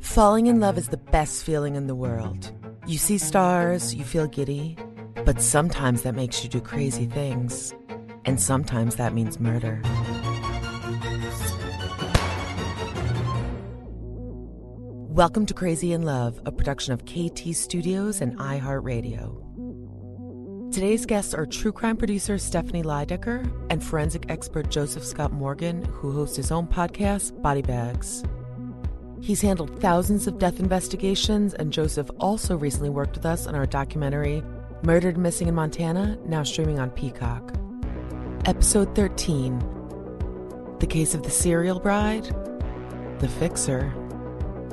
Falling in love is the best feeling in the world. You see stars, you feel giddy, but sometimes that makes you do crazy things. And sometimes that means murder. Welcome to Crazy in Love, a production of KT Studios and iHeartRadio. Today's guests are true crime producer Stephanie Lydecker and forensic expert Joseph Scott Morgan, who hosts his own podcast, Body Bags. He's handled thousands of death investigations, and Joseph also recently worked with us on our documentary, Murdered Missing in Montana, now streaming on Peacock. Episode 13 The Case of the Serial Bride, The Fixer,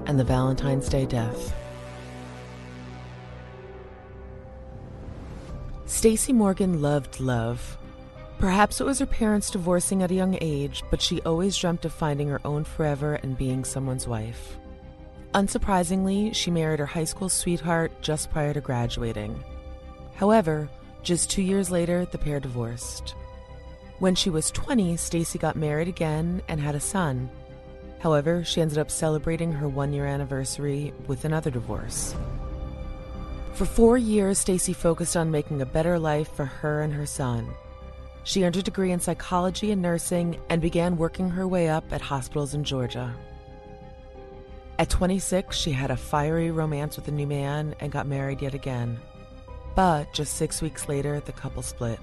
and the Valentine's Day Death. Stacy Morgan loved love. Perhaps it was her parents divorcing at a young age, but she always dreamt of finding her own forever and being someone's wife. Unsurprisingly, she married her high school sweetheart just prior to graduating. However, just two years later, the pair divorced. When she was 20, Stacy got married again and had a son. However, she ended up celebrating her one year anniversary with another divorce. For four years, Stacy focused on making a better life for her and her son. She earned a degree in psychology and nursing and began working her way up at hospitals in Georgia. At 26, she had a fiery romance with a new man and got married yet again. But just six weeks later, the couple split.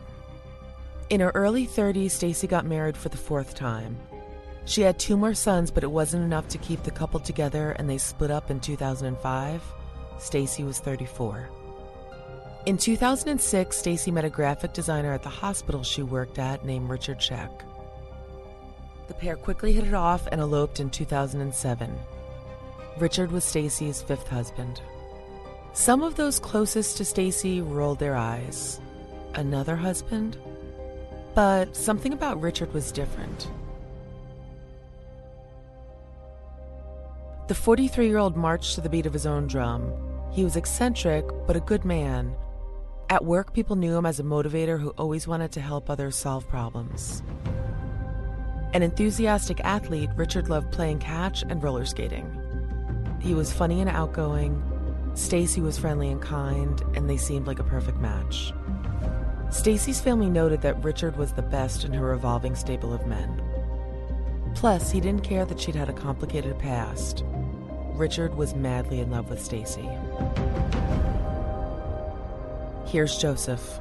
In her early 30s, Stacy got married for the fourth time. She had two more sons, but it wasn't enough to keep the couple together, and they split up in 2005. Stacy was 34. In 2006, Stacy met a graphic designer at the hospital she worked at named Richard Scheck. The pair quickly hit it off and eloped in 2007. Richard was Stacy's fifth husband. Some of those closest to Stacy rolled their eyes. Another husband? But something about Richard was different. The 43 year old marched to the beat of his own drum. He was eccentric, but a good man. At work, people knew him as a motivator who always wanted to help others solve problems. An enthusiastic athlete, Richard loved playing catch and roller skating. He was funny and outgoing. Stacy was friendly and kind, and they seemed like a perfect match. Stacy's family noted that Richard was the best in her revolving stable of men. Plus, he didn't care that she'd had a complicated past. Richard was madly in love with Stacy. Here's Joseph.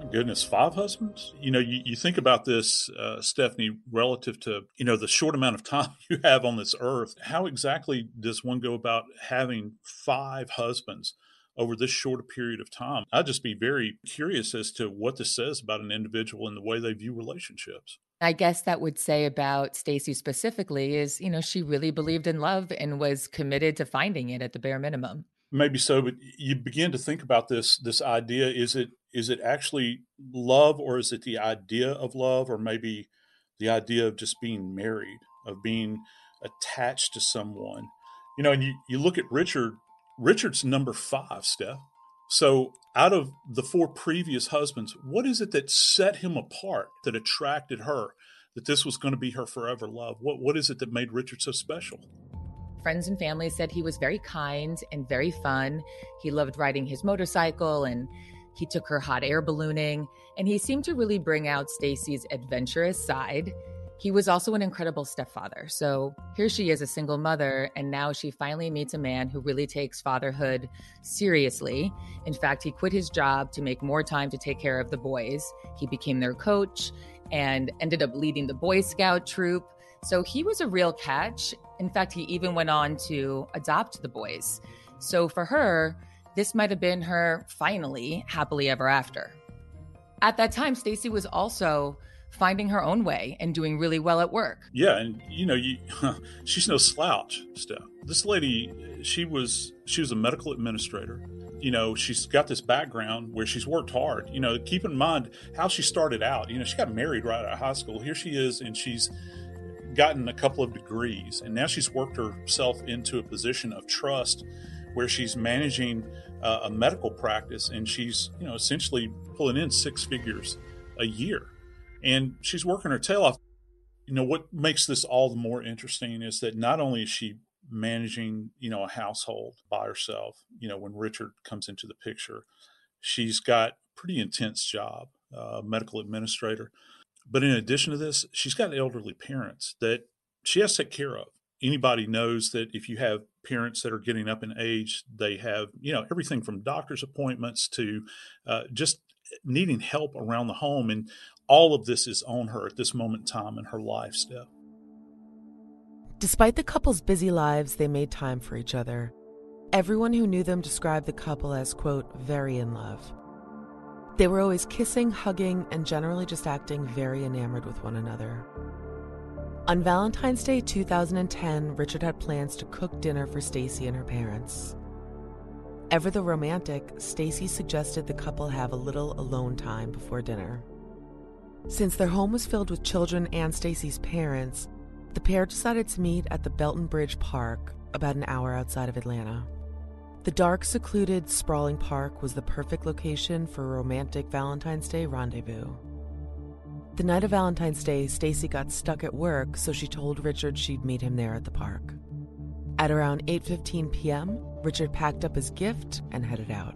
My goodness, five husbands? You know, you, you think about this, uh, Stephanie, relative to, you know, the short amount of time you have on this earth. How exactly does one go about having five husbands? over this short period of time. I'd just be very curious as to what this says about an individual and the way they view relationships. I guess that would say about Stacy specifically is, you know, she really believed in love and was committed to finding it at the bare minimum. Maybe so, but you begin to think about this this idea is it is it actually love or is it the idea of love or maybe the idea of just being married, of being attached to someone. You know, and you, you look at Richard, Richard's number 5, Steph. So, out of the four previous husbands, what is it that set him apart, that attracted her, that this was going to be her forever love? What what is it that made Richard so special? Friends and family said he was very kind and very fun. He loved riding his motorcycle and he took her hot air ballooning, and he seemed to really bring out Stacy's adventurous side. He was also an incredible stepfather. So here she is, a single mother, and now she finally meets a man who really takes fatherhood seriously. In fact, he quit his job to make more time to take care of the boys. He became their coach and ended up leading the Boy Scout troop. So he was a real catch. In fact, he even went on to adopt the boys. So for her, this might have been her finally happily ever after. At that time, Stacy was also finding her own way and doing really well at work. Yeah, and you know, you she's no slouch, Steph. This lady, she was she was a medical administrator. You know, she's got this background where she's worked hard. You know, keep in mind how she started out. You know, she got married right out of high school. Here she is, and she's gotten a couple of degrees, and now she's worked herself into a position of trust where she's managing uh, a medical practice and she's you know essentially pulling in six figures a year and she's working her tail off. You know, what makes this all the more interesting is that not only is she managing, you know, a household by herself, you know, when Richard comes into the picture, she's got a pretty intense job, uh, medical administrator. But in addition to this, she's got elderly parents that she has to take care of. Anybody knows that if you have parents that are getting up in age, they have, you know, everything from doctor's appointments to uh, just needing help around the home. And all of this is on her at this moment in time in her life, Steph. Despite the couple's busy lives, they made time for each other. Everyone who knew them described the couple as, quote, very in love. They were always kissing, hugging, and generally just acting very enamored with one another. On Valentine's Day 2010, Richard had plans to cook dinner for Stacy and her parents. Ever the romantic, Stacy suggested the couple have a little alone time before dinner. Since their home was filled with children and Stacy's parents, the pair decided to meet at the Belton Bridge Park, about an hour outside of Atlanta. The dark, secluded, sprawling park was the perfect location for a romantic Valentine's Day rendezvous. The night of Valentine's Day, Stacy got stuck at work, so she told Richard she'd meet him there at the park. At around 8:15 p.m., Richard packed up his gift and headed out.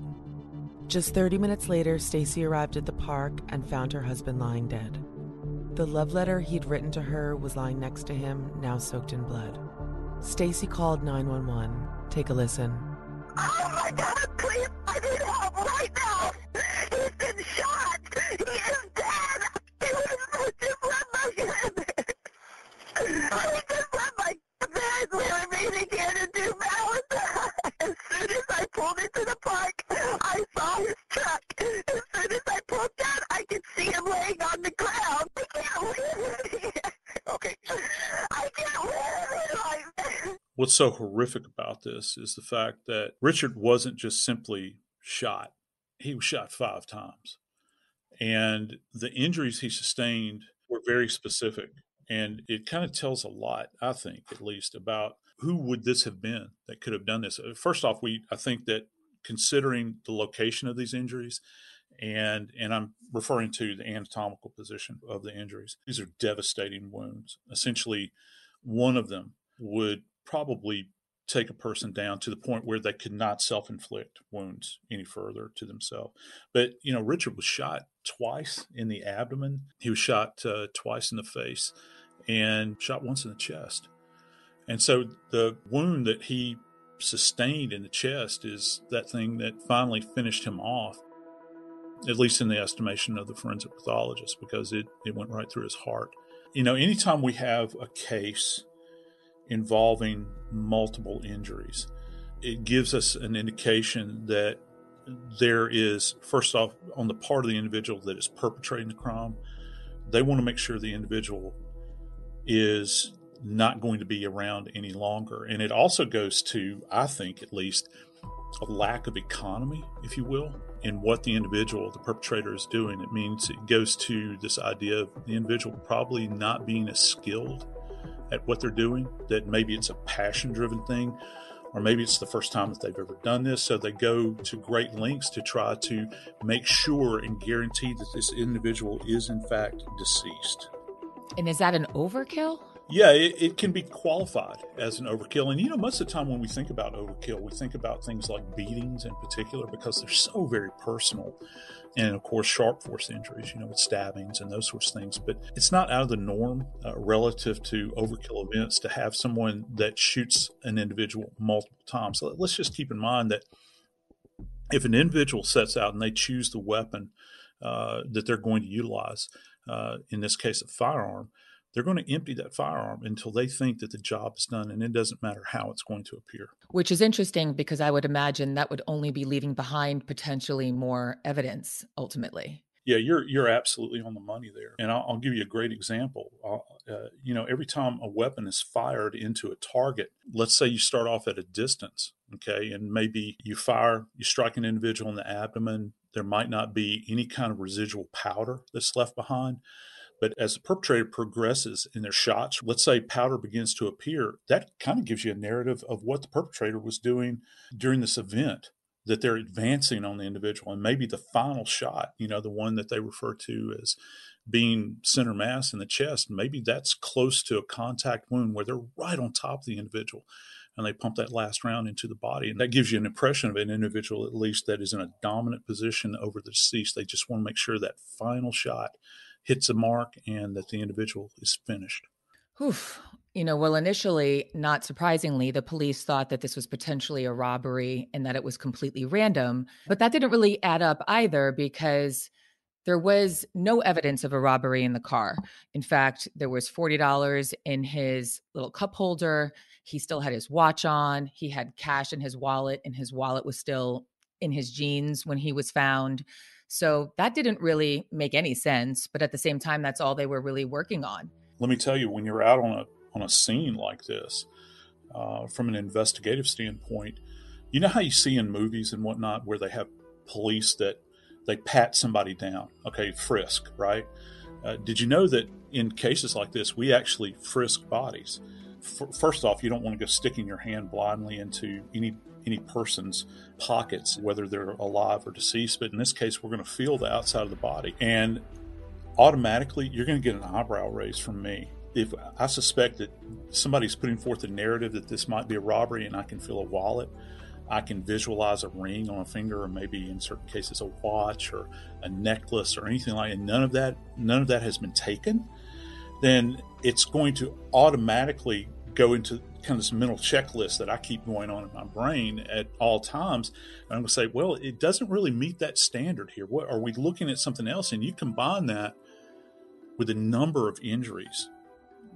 Just 30 minutes later, Stacy arrived at the park and found her husband lying dead. The love letter he'd written to her was lying next to him, now soaked in blood. Stacy called 911. Take a listen. Oh my god, please, I need help right now! He's been shot! He is dead! He was just my head! I was just let my bed! We were meeting again to do Valentine's! As soon as I pulled into the park, I saw his truck. As soon as I pulled down, I could see him laying on the ground. I can't live here. Okay. I can't live like What's so horrific about this is the fact that Richard wasn't just simply shot, he was shot five times. And the injuries he sustained were very specific. And it kind of tells a lot, I think, at least, about who would this have been that could have done this. Uh, first off, we I think that considering the location of these injuries and and I'm referring to the anatomical position of the injuries. These are devastating wounds. Essentially, one of them would probably take a person down to the point where they could not self-inflict wounds any further to themselves. But you know, Richard was shot twice in the abdomen. He was shot uh, twice in the face, and shot once in the chest. And so the wound that he sustained in the chest is that thing that finally finished him off, at least in the estimation of the forensic pathologist, because it, it went right through his heart. You know, anytime we have a case involving multiple injuries. It gives us an indication that there is, first off, on the part of the individual that is perpetrating the crime, they want to make sure the individual is not going to be around any longer. And it also goes to, I think at least, a lack of economy, if you will, in what the individual, the perpetrator, is doing. It means it goes to this idea of the individual probably not being as skilled at what they're doing, that maybe it's a passion driven thing, or maybe it's the first time that they've ever done this. So they go to great lengths to try to make sure and guarantee that this individual is, in fact, deceased. And is that an overkill? Yeah, it, it, can be qualified as an overkill. And you know, most of the time when we think about overkill, we think about things like beatings in particular because they're so very personal. And of course sharp force injuries you know with stabbings and those sorts of things. But it's not out of the norm uh, relative to overkill events to have someone that shoots an individual multiple times. So let's just keep in mind that if an individual sets out and they choose the weapon uh, that they're going to utilize uh, in this case a firearm they're going to empty that firearm until they think that the job is done and it doesn't matter how it's going to appear. Which is interesting because i would imagine that would only be leaving behind potentially more evidence ultimately. Yeah you're you're absolutely on the money there. And i'll, I'll give you a great example. Uh, you know every time a weapon is fired into a target let's say you start off at a distance okay and maybe you fire you strike an individual in the abdomen there might not be any kind of residual powder that's left behind but as the perpetrator progresses in their shots, let's say powder begins to appear, that kind of gives you a narrative of what the perpetrator was doing during this event that they're advancing on the individual. And maybe the final shot, you know, the one that they refer to as being center mass in the chest, maybe that's close to a contact wound where they're right on top of the individual and they pump that last round into the body. And that gives you an impression of an individual, at least, that is in a dominant position over the deceased. They just want to make sure that final shot hits a mark and that the individual is finished. Oof. You know, well, initially, not surprisingly, the police thought that this was potentially a robbery and that it was completely random. But that didn't really add up either because there was no evidence of a robbery in the car. In fact, there was $40 in his little cup holder. He still had his watch on. He had cash in his wallet, and his wallet was still in his jeans when he was found. So that didn't really make any sense. But at the same time, that's all they were really working on. Let me tell you, when you're out on a on a scene like this, uh, from an investigative standpoint, you know how you see in movies and whatnot where they have police that they pat somebody down, okay, frisk, right? Uh, did you know that in cases like this, we actually frisk bodies? F- first off, you don't want to go sticking your hand blindly into any any person's pockets, whether they're alive or deceased. But in this case, we're going to feel the outside of the body. And automatically, you're going to get an eyebrow raise from me. If I suspect that somebody's putting forth a narrative that this might be a robbery and I can feel a wallet, I can visualize a ring on a finger or maybe in certain cases a watch or a necklace or anything like that. And none of that none of that has been taken, then it's going to automatically go into kind of this mental checklist that I keep going on in my brain at all times. And I'm going to say, well, it doesn't really meet that standard here. What are we looking at something else? And you combine that with the number of injuries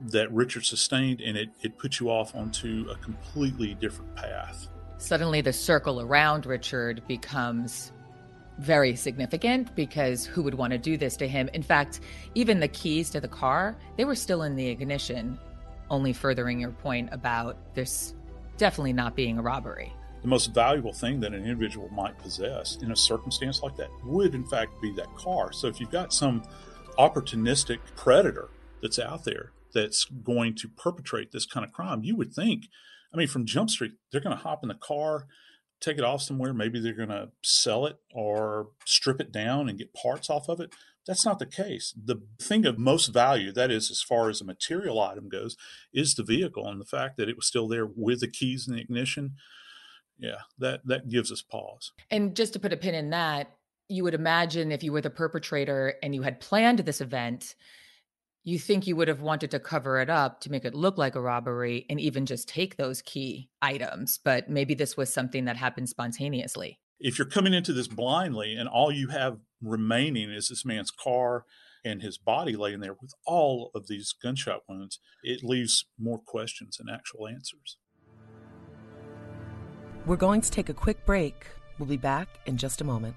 that Richard sustained, and it, it puts you off onto a completely different path. Suddenly, the circle around Richard becomes very significant because who would want to do this to him? In fact, even the keys to the car, they were still in the ignition only furthering your point about this definitely not being a robbery. The most valuable thing that an individual might possess in a circumstance like that would, in fact, be that car. So if you've got some opportunistic predator that's out there that's going to perpetrate this kind of crime, you would think, I mean, from Jump Street, they're going to hop in the car, take it off somewhere. Maybe they're going to sell it or strip it down and get parts off of it. That's not the case. The thing of most value, that is, as far as a material item goes, is the vehicle and the fact that it was still there with the keys and the ignition. Yeah, that that gives us pause. And just to put a pin in that, you would imagine if you were the perpetrator and you had planned this event, you think you would have wanted to cover it up to make it look like a robbery and even just take those key items. But maybe this was something that happened spontaneously. If you're coming into this blindly and all you have remaining is this man's car and his body laying there with all of these gunshot wounds, it leaves more questions than actual answers. We're going to take a quick break. We'll be back in just a moment.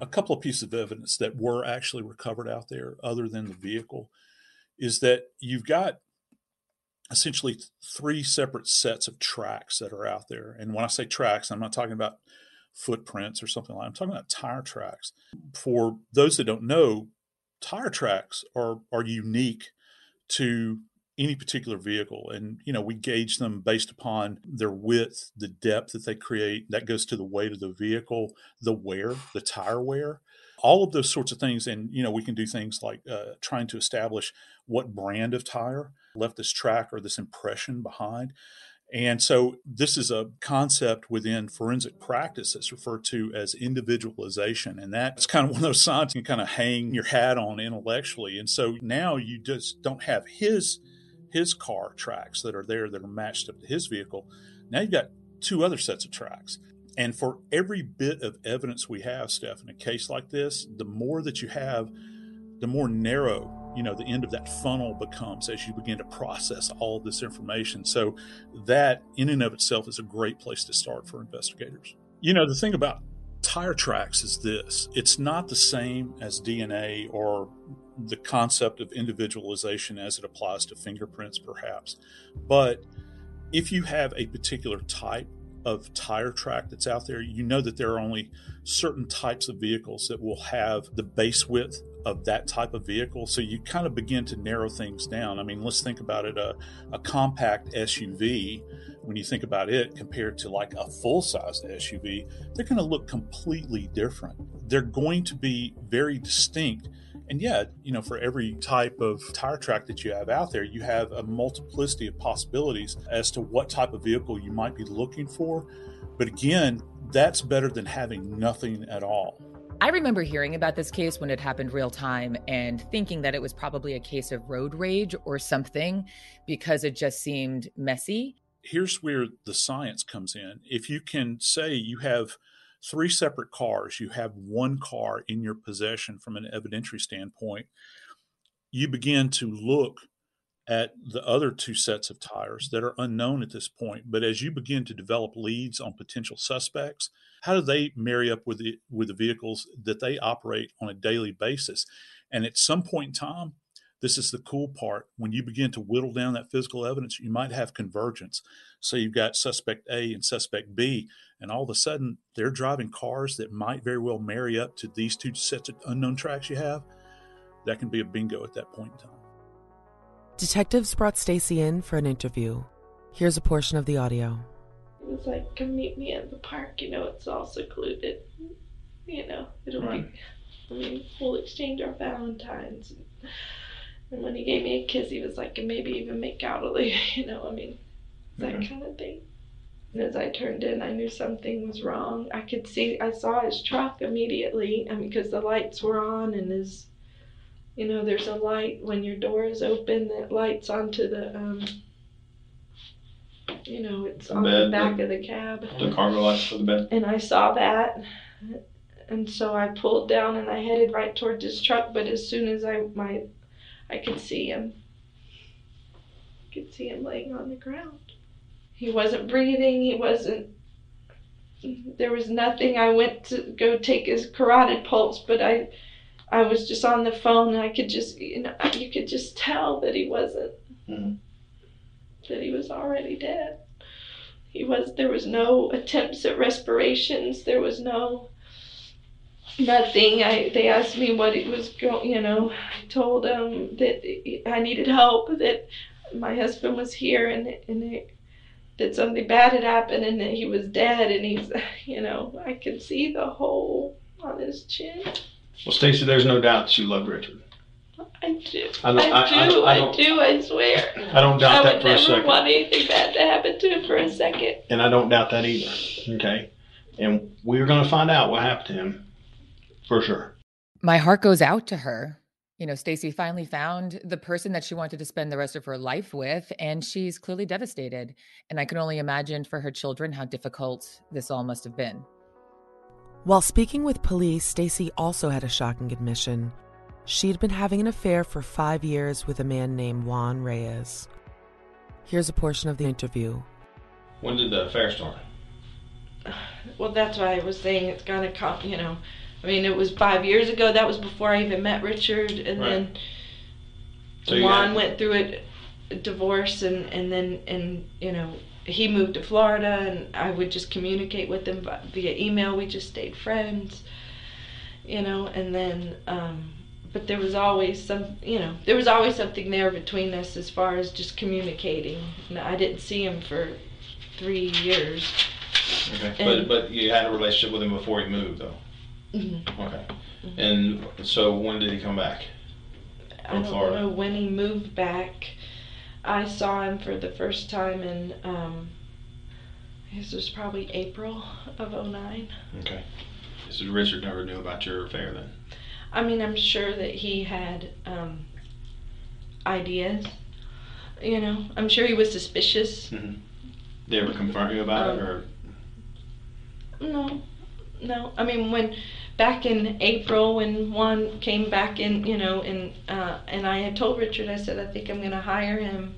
A couple of pieces of evidence that were actually recovered out there, other than the vehicle, is that you've got essentially three separate sets of tracks that are out there. And when I say tracks, I'm not talking about footprints or something like that. I'm talking about tire tracks. For those that don't know, tire tracks are are unique to any particular vehicle and you know we gauge them based upon their width the depth that they create that goes to the weight of the vehicle the wear the tire wear all of those sorts of things and you know we can do things like uh, trying to establish what brand of tire left this track or this impression behind and so this is a concept within forensic practice that's referred to as individualization. And that's kind of one of those signs you can kind of hang your hat on intellectually. And so now you just don't have his his car tracks that are there that are matched up to his vehicle. Now you've got two other sets of tracks. And for every bit of evidence we have, Steph, in a case like this, the more that you have, the more narrow you know the end of that funnel becomes as you begin to process all this information so that in and of itself is a great place to start for investigators you know the thing about tire tracks is this it's not the same as dna or the concept of individualization as it applies to fingerprints perhaps but if you have a particular type of tire track that's out there, you know that there are only certain types of vehicles that will have the base width of that type of vehicle. So you kind of begin to narrow things down. I mean, let's think about it a, a compact SUV, when you think about it compared to like a full sized SUV, they're going to look completely different. They're going to be very distinct. And yet, you know, for every type of tire track that you have out there, you have a multiplicity of possibilities as to what type of vehicle you might be looking for. But again, that's better than having nothing at all. I remember hearing about this case when it happened real time and thinking that it was probably a case of road rage or something because it just seemed messy. Here's where the science comes in. If you can say you have three separate cars, you have one car in your possession from an evidentiary standpoint, you begin to look at the other two sets of tires that are unknown at this point. But as you begin to develop leads on potential suspects, how do they marry up with the with the vehicles that they operate on a daily basis? And at some point in time, this is the cool part. When you begin to whittle down that physical evidence, you might have convergence. So you've got suspect A and suspect B, and all of a sudden they're driving cars that might very well marry up to these two sets of unknown tracks you have. That can be a bingo at that point in time. Detectives brought Stacy in for an interview. Here's a portion of the audio. It was like, come meet me at the park, you know, it's all secluded. You know, it'll right. be, I mean, we'll exchange our Valentines. And when he gave me a kiss, he was like, and maybe even make out a little, you know, I mean, that mm-hmm. kind of thing. And as I turned in, I knew something was wrong. I could see, I saw his truck immediately, I mean, because the lights were on and his you know, there's a light when your door is open that lights onto the, um, you know, it's the on bed, the back the, of the cab. The cargo lights for the bed. And I saw that, and so I pulled down and I headed right towards his truck. But as soon as I my, I could see him. I could see him laying on the ground. He wasn't breathing. He wasn't. There was nothing. I went to go take his carotid pulse, but I I was just on the phone and I could just, you know, you could just tell that he wasn't, mm-hmm. that he was already dead. He was, there was no attempts at respirations. There was no, nothing. I, they asked me what it was going, you know, I told them that I needed help, that my husband was here and, and it, that something bad had happened and that he was dead and he's, you know, I could see the hole on his chin. Well, Stacy, there's no doubt that you love Richard. I do. I, I, I do. I, I, do. I swear. I don't doubt that for a second. I would never want anything bad to happen to him for a second. And I don't doubt that either. Okay. And we're going to find out what happened to him for sure. My heart goes out to her. You know, Stacy finally found the person that she wanted to spend the rest of her life with, and she's clearly devastated. And I can only imagine for her children how difficult this all must have been. While speaking with police, Stacy also had a shocking admission. She'd been having an affair for five years with a man named Juan Reyes. Here's a portion of the interview. When did the affair start? Well, that's why I was saying it's gonna come, you know. I mean, it was five years ago. That was before I even met Richard, and right. then so Juan went through a, a divorce, and and then and you know he moved to Florida, and I would just communicate with him via email. We just stayed friends, you know. And then um, but there was always some, you know, there was always something there between us as far as just communicating. And I didn't see him for three years. Okay. And- but but you had a relationship with him before he moved, though. Mhm. Okay. And so when did he come back? I don't Florida. know when he moved back. I saw him for the first time in, um, this was probably April of '09. Okay. So Richard never knew about your affair then. I mean, I'm sure that he had um, ideas. You know, I'm sure he was suspicious. Mm-hmm. Did they ever confront you about it, Um, or No, no. I mean, when back in April, when Juan came back in, you know, and uh, and I had told Richard, I said, I think I'm going to hire him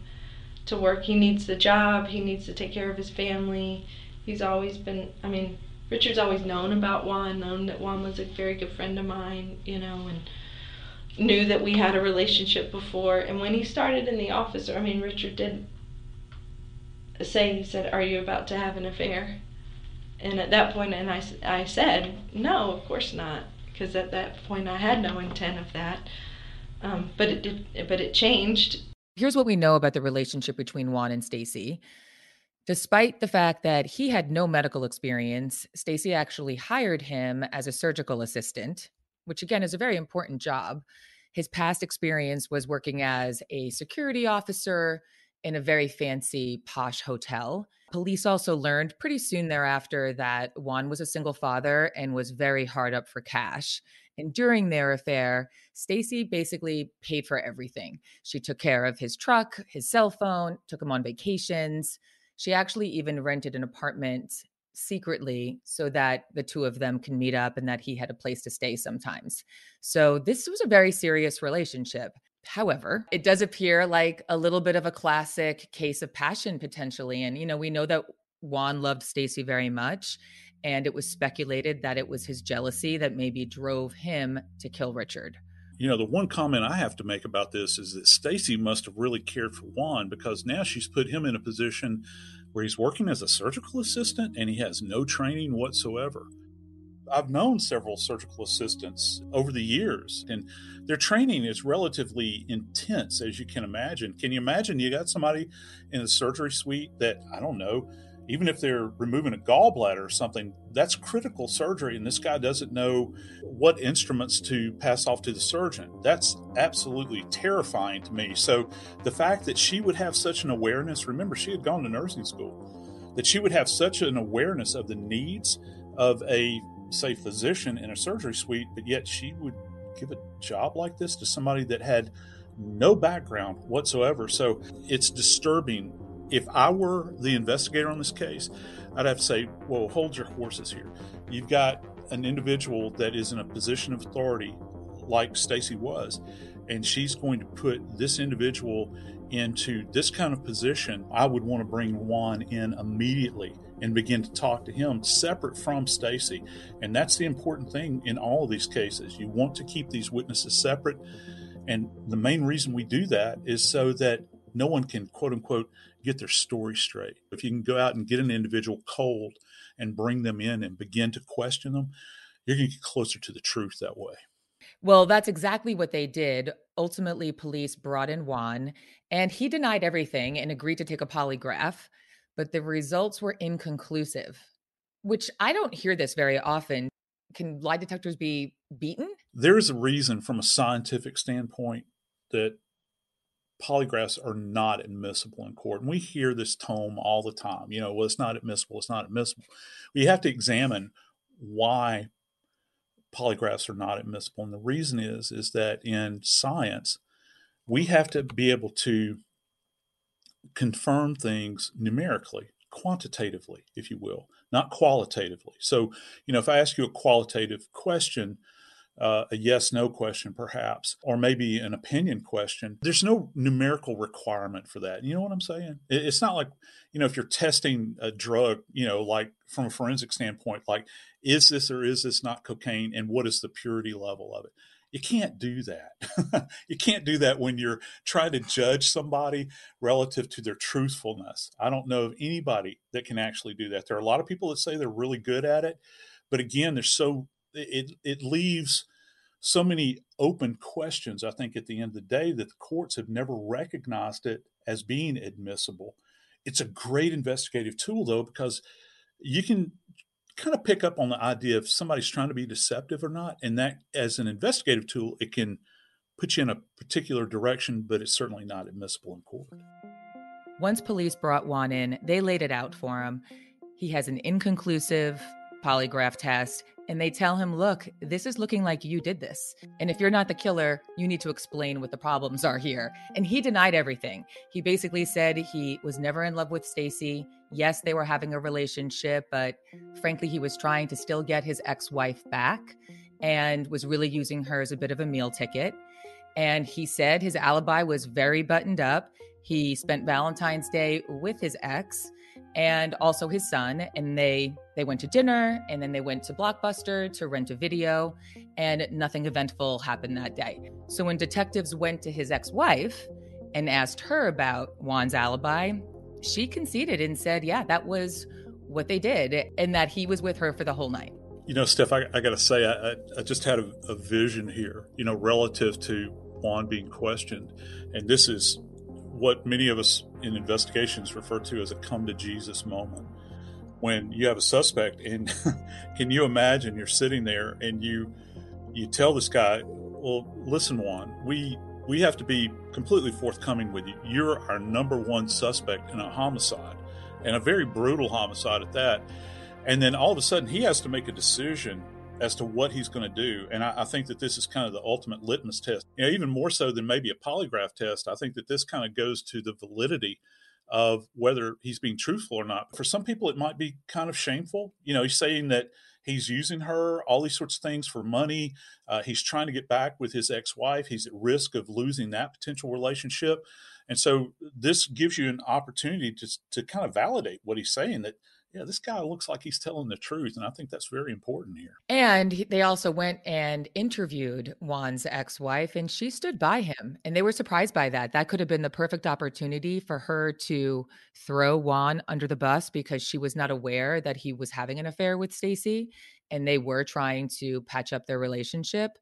to work. He needs the job. He needs to take care of his family. He's always been. I mean, Richard's always known about Juan, known that Juan was a very good friend of mine, you know, and knew that we had a relationship before. And when he started in the office, I mean, Richard did say, he said, "Are you about to have an affair?" And at that point, and I, I said, no, of course not, because at that point I had no intent of that. Um, but it did, but it changed. Here's what we know about the relationship between Juan and Stacy. Despite the fact that he had no medical experience, Stacy actually hired him as a surgical assistant, which again is a very important job. His past experience was working as a security officer in a very fancy, posh hotel. Police also learned pretty soon thereafter that Juan was a single father and was very hard up for cash. And during their affair, Stacy basically paid for everything. She took care of his truck, his cell phone, took him on vacations. She actually even rented an apartment secretly so that the two of them can meet up and that he had a place to stay sometimes. So this was a very serious relationship. However, it does appear like a little bit of a classic case of passion potentially and you know, we know that Juan loved Stacy very much and it was speculated that it was his jealousy that maybe drove him to kill Richard. You know, the one comment I have to make about this is that Stacy must have really cared for Juan because now she's put him in a position where he's working as a surgical assistant and he has no training whatsoever. I've known several surgical assistants over the years, and their training is relatively intense, as you can imagine. Can you imagine you got somebody in the surgery suite that, I don't know, even if they're removing a gallbladder or something, that's critical surgery, and this guy doesn't know what instruments to pass off to the surgeon. That's absolutely terrifying to me. So, the fact that she would have such an awareness remember, she had gone to nursing school that she would have such an awareness of the needs of a, say, physician in a surgery suite, but yet she would give a job like this to somebody that had no background whatsoever. So, it's disturbing if I were the investigator on this case, I'd have to say, well, hold your horses here. You've got an individual that is in a position of authority like Stacy was, and she's going to put this individual into this kind of position. I would want to bring Juan in immediately and begin to talk to him separate from Stacy. And that's the important thing in all of these cases. You want to keep these witnesses separate. And the main reason we do that is so that no one can quote unquote get their story straight. If you can go out and get an individual cold and bring them in and begin to question them, you're going to get closer to the truth that way. Well, that's exactly what they did. Ultimately, police brought in Juan, and he denied everything and agreed to take a polygraph, but the results were inconclusive, which I don't hear this very often. Can lie detectors be beaten? There is a reason from a scientific standpoint that polygraphs are not admissible in court. And we hear this tome all the time. You know, well, it's not admissible, it's not admissible. We have to examine why polygraphs are not admissible. And the reason is is that in science, we have to be able to confirm things numerically, quantitatively, if you will, not qualitatively. So, you know, if I ask you a qualitative question, uh, a yes no question, perhaps, or maybe an opinion question. There's no numerical requirement for that. You know what I'm saying? It's not like, you know, if you're testing a drug, you know, like from a forensic standpoint, like, is this or is this not cocaine and what is the purity level of it? You can't do that. you can't do that when you're trying to judge somebody relative to their truthfulness. I don't know of anybody that can actually do that. There are a lot of people that say they're really good at it, but again, they're so it it leaves so many open questions, I think, at the end of the day, that the courts have never recognized it as being admissible. It's a great investigative tool, though, because you can kind of pick up on the idea if somebody's trying to be deceptive or not. And that, as an investigative tool, it can put you in a particular direction, but it's certainly not admissible in court. Once police brought Juan in, they laid it out for him. He has an inconclusive polygraph test, and they tell him, Look, this is looking like you did this. And if you're not the killer, you need to explain what the problems are here. And he denied everything. He basically said he was never in love with Stacy. Yes, they were having a relationship, but frankly, he was trying to still get his ex wife back and was really using her as a bit of a meal ticket. And he said his alibi was very buttoned up. He spent Valentine's Day with his ex and also his son and they they went to dinner and then they went to blockbuster to rent a video and nothing eventful happened that day. So when detectives went to his ex-wife and asked her about juan's alibi she conceded and said yeah that was what they did and that he was with her for the whole night. You know steph i, I gotta say I, I just had a, a vision here you know relative to juan being questioned. And this is what many of us in investigations referred to as a come to Jesus moment. When you have a suspect, and can you imagine you're sitting there and you you tell this guy, "Well, listen, Juan, we we have to be completely forthcoming with you. You're our number one suspect in a homicide, and a very brutal homicide at that." And then all of a sudden, he has to make a decision as to what he's going to do. And I, I, think that this is kind of the ultimate litmus test. You know, even more so than maybe a polygraph test, I think that this kind of goes to the validity of whether he's being truthful or not. For some people, it might be kind of shameful. You know, he's saying that he's using her, all these sorts of things for money. Uh, he's trying to get back with his ex wife. He's at risk of losing that potential relationship. And so this gives you an opportunity to, to kind of validate what he's saying that yeah, this guy looks like he's telling the truth. And I think that's very important here. And they also went and interviewed Juan's ex wife, and she stood by him. And they were surprised by that. That could have been the perfect opportunity for her to throw Juan under the bus because she was not aware that he was having an affair with Stacy. And they were trying to patch up their relationship.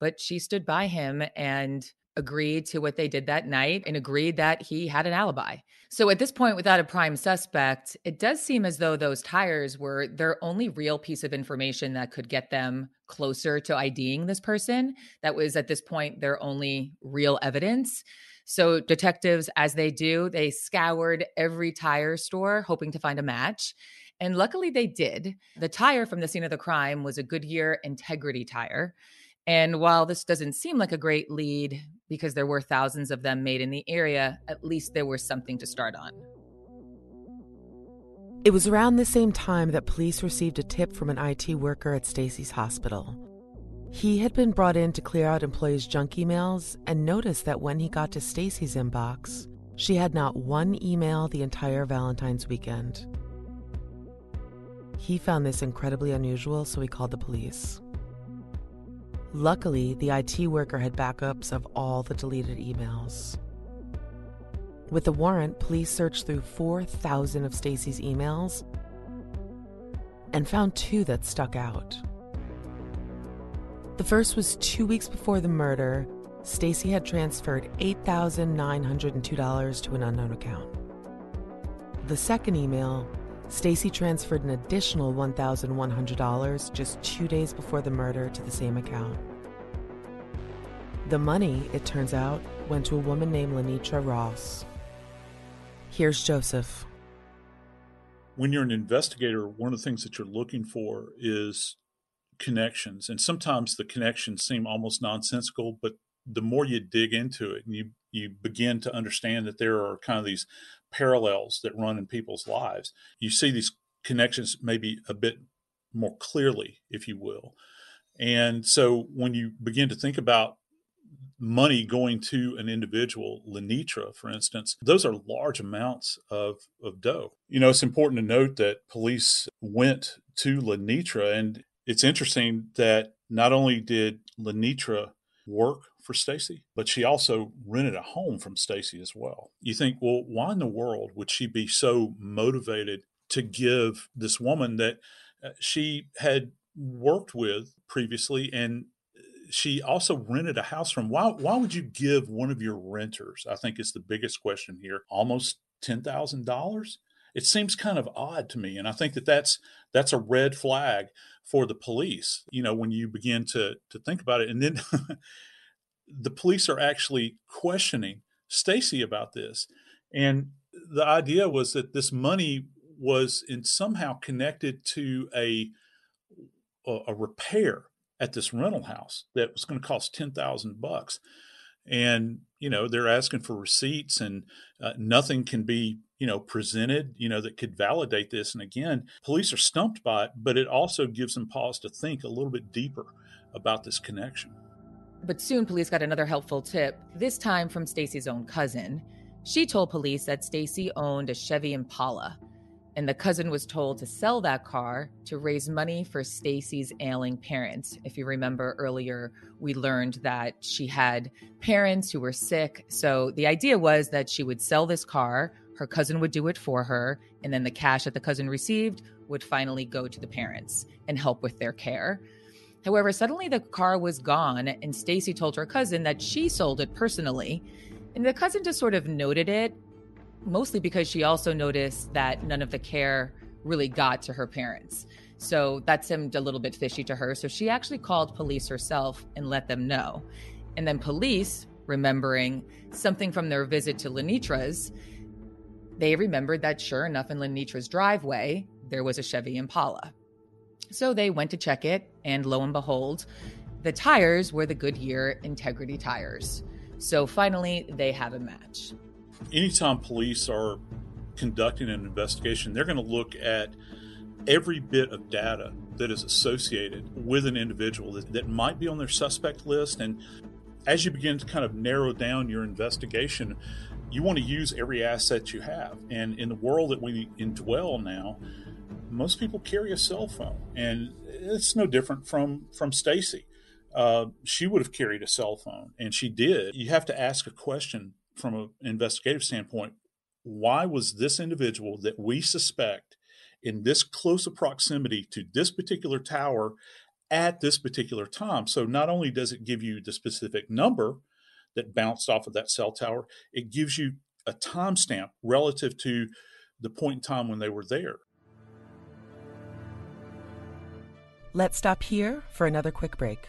But she stood by him and agreed to what they did that night and agreed that he had an alibi. So at this point, without a prime suspect, it does seem as though those tires were their only real piece of information that could get them closer to IDing this person. That was at this point their only real evidence. So detectives, as they do, they scoured every tire store hoping to find a match. And luckily they did. The tire from the scene of the crime was a Goodyear Integrity tire. And while this doesn't seem like a great lead because there were thousands of them made in the area, at least there was something to start on. It was around the same time that police received a tip from an IT worker at Stacy's hospital. He had been brought in to clear out employees' junk emails and noticed that when he got to Stacy's inbox, she had not one email the entire Valentine's weekend. He found this incredibly unusual, so he called the police. Luckily, the IT worker had backups of all the deleted emails. With the warrant, police searched through 4,000 of Stacy's emails and found two that stuck out. The first was two weeks before the murder. Stacy had transferred $8,902 to an unknown account. The second email, Stacy transferred an additional $1,100 just two days before the murder to the same account. The money, it turns out, went to a woman named Lenitra Ross. Here's Joseph. When you're an investigator, one of the things that you're looking for is connections. And sometimes the connections seem almost nonsensical, but the more you dig into it and you, you begin to understand that there are kind of these parallels that run in people's lives, you see these connections maybe a bit more clearly, if you will. And so when you begin to think about money going to an individual, Lenitra, for instance, those are large amounts of, of dough. You know, it's important to note that police went to Lenitra, and it's interesting that not only did Lenitra work for Stacy, but she also rented a home from Stacy as well. You think, well, why in the world would she be so motivated to give this woman that uh, she had worked with previously and she also rented a house from. Why? Why would you give one of your renters? I think is the biggest question here. Almost ten thousand dollars. It seems kind of odd to me, and I think that that's that's a red flag for the police. You know, when you begin to to think about it, and then the police are actually questioning Stacy about this, and the idea was that this money was in somehow connected to a a repair at this rental house that was going to cost 10,000 bucks. And you know they're asking for receipts and uh, nothing can be you know presented you know that could validate this. And again police are stumped by it but it also gives them pause to think a little bit deeper about this connection but soon police got another helpful tip this time from stacy's own cousin she told police that stacy owned a chevy impala and the cousin was told to sell that car to raise money for Stacy's ailing parents. If you remember earlier, we learned that she had parents who were sick. So the idea was that she would sell this car, her cousin would do it for her, and then the cash that the cousin received would finally go to the parents and help with their care. However, suddenly the car was gone, and Stacy told her cousin that she sold it personally. And the cousin just sort of noted it mostly because she also noticed that none of the care really got to her parents. So that seemed a little bit fishy to her. So she actually called police herself and let them know. And then police, remembering something from their visit to Lenitra's, they remembered that sure enough, in Lenitra's driveway, there was a Chevy Impala. So they went to check it, and lo and behold, the tires were the Goodyear Integrity tires. So finally, they have a match anytime police are conducting an investigation, they're going to look at every bit of data that is associated with an individual that, that might be on their suspect list. And as you begin to kind of narrow down your investigation, you want to use every asset you have. And in the world that we indwell now, most people carry a cell phone, and it's no different from from Stacy. Uh, she would have carried a cell phone, and she did. You have to ask a question from an investigative standpoint, why was this individual that we suspect in this close proximity to this particular tower at this particular time? So not only does it give you the specific number that bounced off of that cell tower, it gives you a timestamp relative to the point in time when they were there. Let's stop here for another quick break.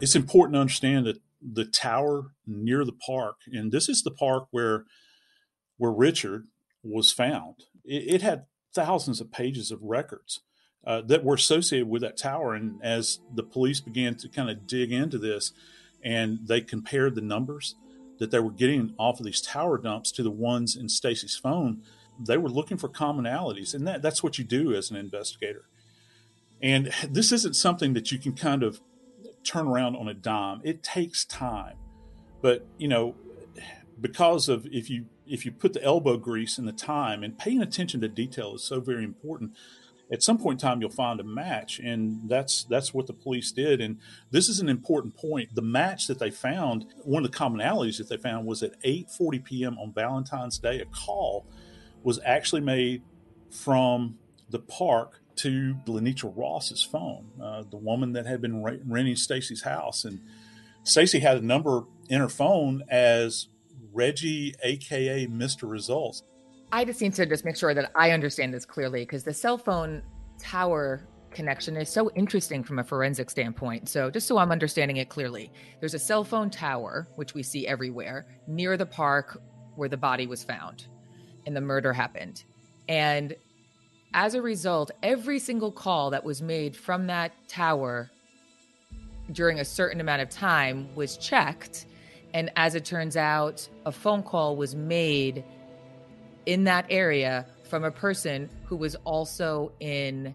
It's important to understand that the tower near the park, and this is the park where where Richard was found. It, it had thousands of pages of records uh, that were associated with that tower. And as the police began to kind of dig into this, and they compared the numbers that they were getting off of these tower dumps to the ones in Stacy's phone, they were looking for commonalities, and that, that's what you do as an investigator. And this isn't something that you can kind of turn around on a dime. It takes time, but you know, because of if you if you put the elbow grease and the time and paying attention to detail is so very important. At some point in time, you'll find a match, and that's that's what the police did. And this is an important point. The match that they found, one of the commonalities that they found, was at 8:40 p.m. on Valentine's Day. A call was actually made from the park to Lenitra Ross's phone, uh, the woman that had been renting Stacy's house, and Stacy had a number in her phone as Reggie, aka Mr. Results. I just need to just make sure that I understand this clearly because the cell phone tower connection is so interesting from a forensic standpoint. So, just so I'm understanding it clearly, there's a cell phone tower, which we see everywhere, near the park where the body was found and the murder happened. And as a result, every single call that was made from that tower during a certain amount of time was checked. And as it turns out, a phone call was made in that area from a person who was also in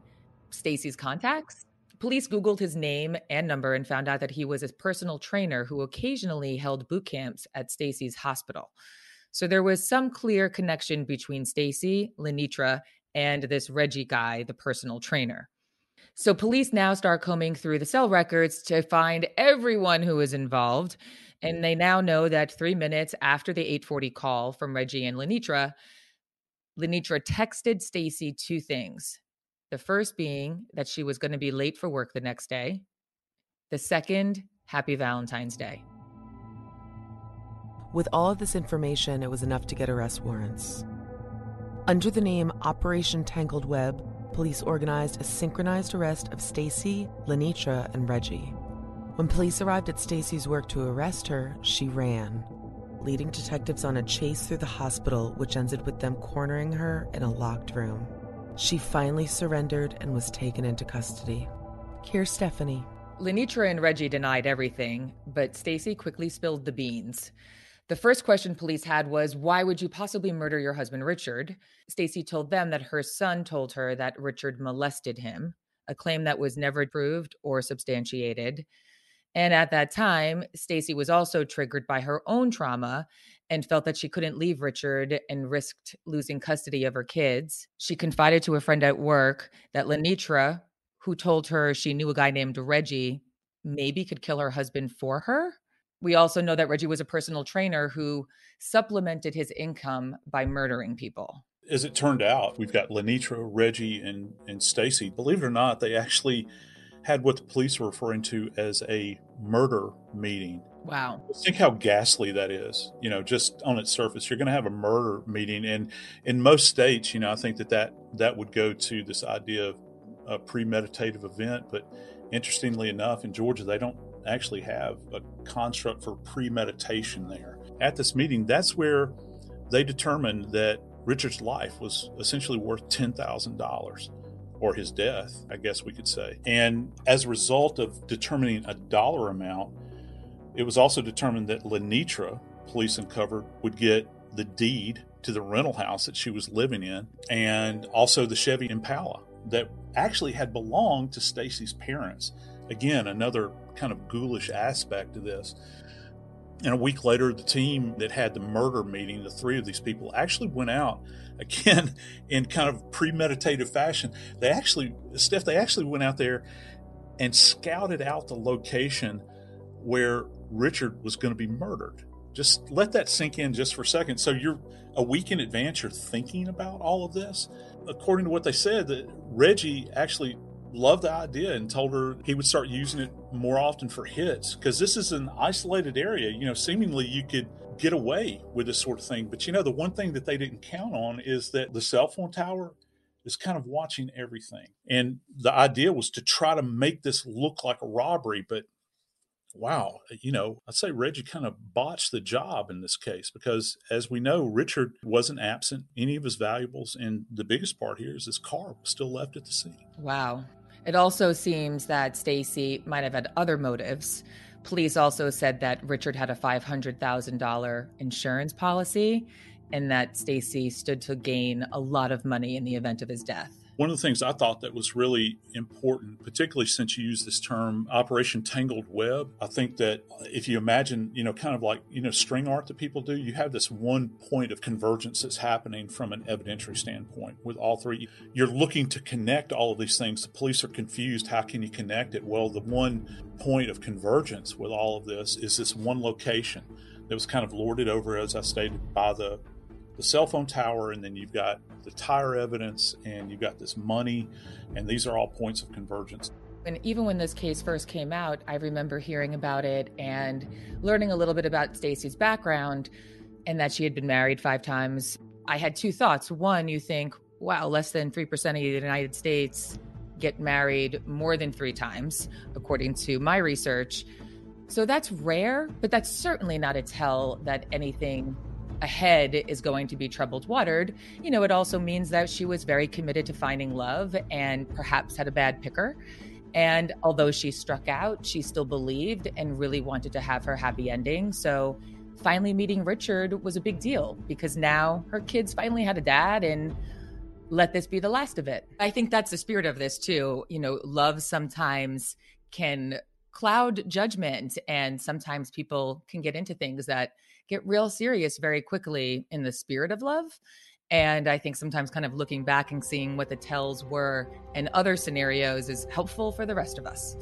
Stacy's contacts. Police Googled his name and number and found out that he was a personal trainer who occasionally held boot camps at Stacy's hospital. So there was some clear connection between Stacy, Lenitra, and this Reggie guy, the personal trainer. So police now start combing through the cell records to find everyone who was involved. And they now know that three minutes after the 840 call from Reggie and Lenitra, Lenitra texted Stacy two things. The first being that she was going to be late for work the next day. The second, happy Valentine's Day. With all of this information, it was enough to get arrest warrants. Under the name Operation Tangled Web, police organized a synchronized arrest of Stacy, Lenitra, and Reggie. When police arrived at Stacy's work to arrest her, she ran, leading detectives on a chase through the hospital, which ended with them cornering her in a locked room. She finally surrendered and was taken into custody. Here's Stephanie. Lenitra and Reggie denied everything, but Stacy quickly spilled the beans. The first question police had was, Why would you possibly murder your husband, Richard? Stacy told them that her son told her that Richard molested him, a claim that was never proved or substantiated. And at that time, Stacy was also triggered by her own trauma and felt that she couldn't leave Richard and risked losing custody of her kids. She confided to a friend at work that Lenitra, who told her she knew a guy named Reggie, maybe could kill her husband for her. We also know that Reggie was a personal trainer who supplemented his income by murdering people. As it turned out, we've got Lenitra, Reggie, and, and Stacy. Believe it or not, they actually had what the police were referring to as a murder meeting. Wow. Think how ghastly that is. You know, just on its surface, you're going to have a murder meeting, and in most states, you know, I think that that, that would go to this idea of a premeditative event. But interestingly enough, in Georgia, they don't actually have a construct for premeditation there. At this meeting, that's where they determined that Richard's life was essentially worth $10,000 or his death, I guess we could say. And as a result of determining a dollar amount, it was also determined that Lenitra, police uncovered, would get the deed to the rental house that she was living in and also the Chevy Impala that actually had belonged to Stacy's parents. Again, another kind of ghoulish aspect to this. And a week later, the team that had the murder meeting, the three of these people, actually went out again in kind of premeditative fashion. They actually, Steph, they actually went out there and scouted out the location where Richard was going to be murdered. Just let that sink in just for a second. So you're a week in advance, you're thinking about all of this. According to what they said, that Reggie actually loved the idea and told her he would start using it more often for hits because this is an isolated area. You know, seemingly you could get away with this sort of thing. But you know, the one thing that they didn't count on is that the cell phone tower is kind of watching everything. And the idea was to try to make this look like a robbery, but wow, you know, I'd say Reggie kind of botched the job in this case because, as we know, Richard wasn't absent any of his valuables, and the biggest part here is his car was still left at the scene. Wow. It also seems that Stacy might have had other motives. Police also said that Richard had a $500,000 insurance policy and that Stacy stood to gain a lot of money in the event of his death. One of the things I thought that was really important, particularly since you use this term Operation Tangled Web, I think that if you imagine, you know, kind of like, you know, string art that people do, you have this one point of convergence that's happening from an evidentiary standpoint with all three. You're looking to connect all of these things. The police are confused. How can you connect it? Well, the one point of convergence with all of this is this one location that was kind of lorded over, as I stated, by the the cell phone tower, and then you've got the tire evidence, and you've got this money, and these are all points of convergence. And even when this case first came out, I remember hearing about it and learning a little bit about Stacy's background and that she had been married five times. I had two thoughts. One, you think, wow, less than 3% of the United States get married more than three times, according to my research. So that's rare, but that's certainly not a tell that anything ahead is going to be troubled watered, you know, it also means that she was very committed to finding love and perhaps had a bad picker. And although she struck out, she still believed and really wanted to have her happy ending. So finally meeting Richard was a big deal because now her kids finally had a dad and let this be the last of it. I think that's the spirit of this too. You know, love sometimes can cloud judgment and sometimes people can get into things that get real serious very quickly in the spirit of love. And I think sometimes kind of looking back and seeing what the tells were in other scenarios is helpful for the rest of us.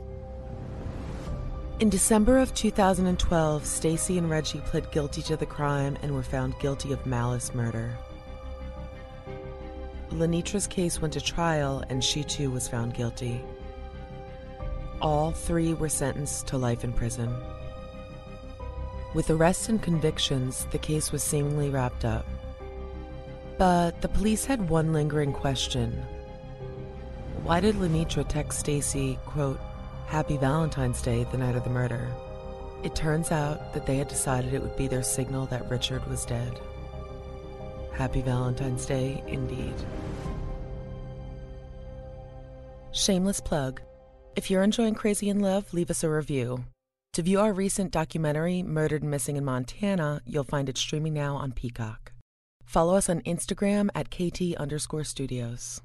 In December of 2012, Stacy and Reggie pled guilty to the crime and were found guilty of malice murder. Lenitra's case went to trial and she too was found guilty. All three were sentenced to life in prison. With arrests and convictions, the case was seemingly wrapped up. But the police had one lingering question. Why did Lenitra text Stacy, quote, Happy Valentine's Day the night of the murder? It turns out that they had decided it would be their signal that Richard was dead. Happy Valentine's Day, indeed. Shameless plug. If you're enjoying Crazy in Love, leave us a review. To view our recent documentary, Murdered Missing in Montana, you'll find it streaming now on Peacock. Follow us on Instagram at KT underscore studios.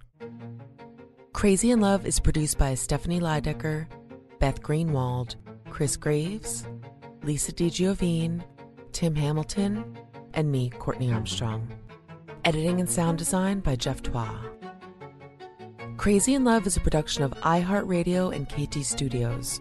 Crazy in Love is produced by Stephanie Lydecker, Beth Greenwald, Chris Graves, Lisa DiGiovine, Tim Hamilton, and me, Courtney Armstrong. Editing and sound design by Jeff Twa. Crazy in Love is a production of iHeartRadio and KT Studios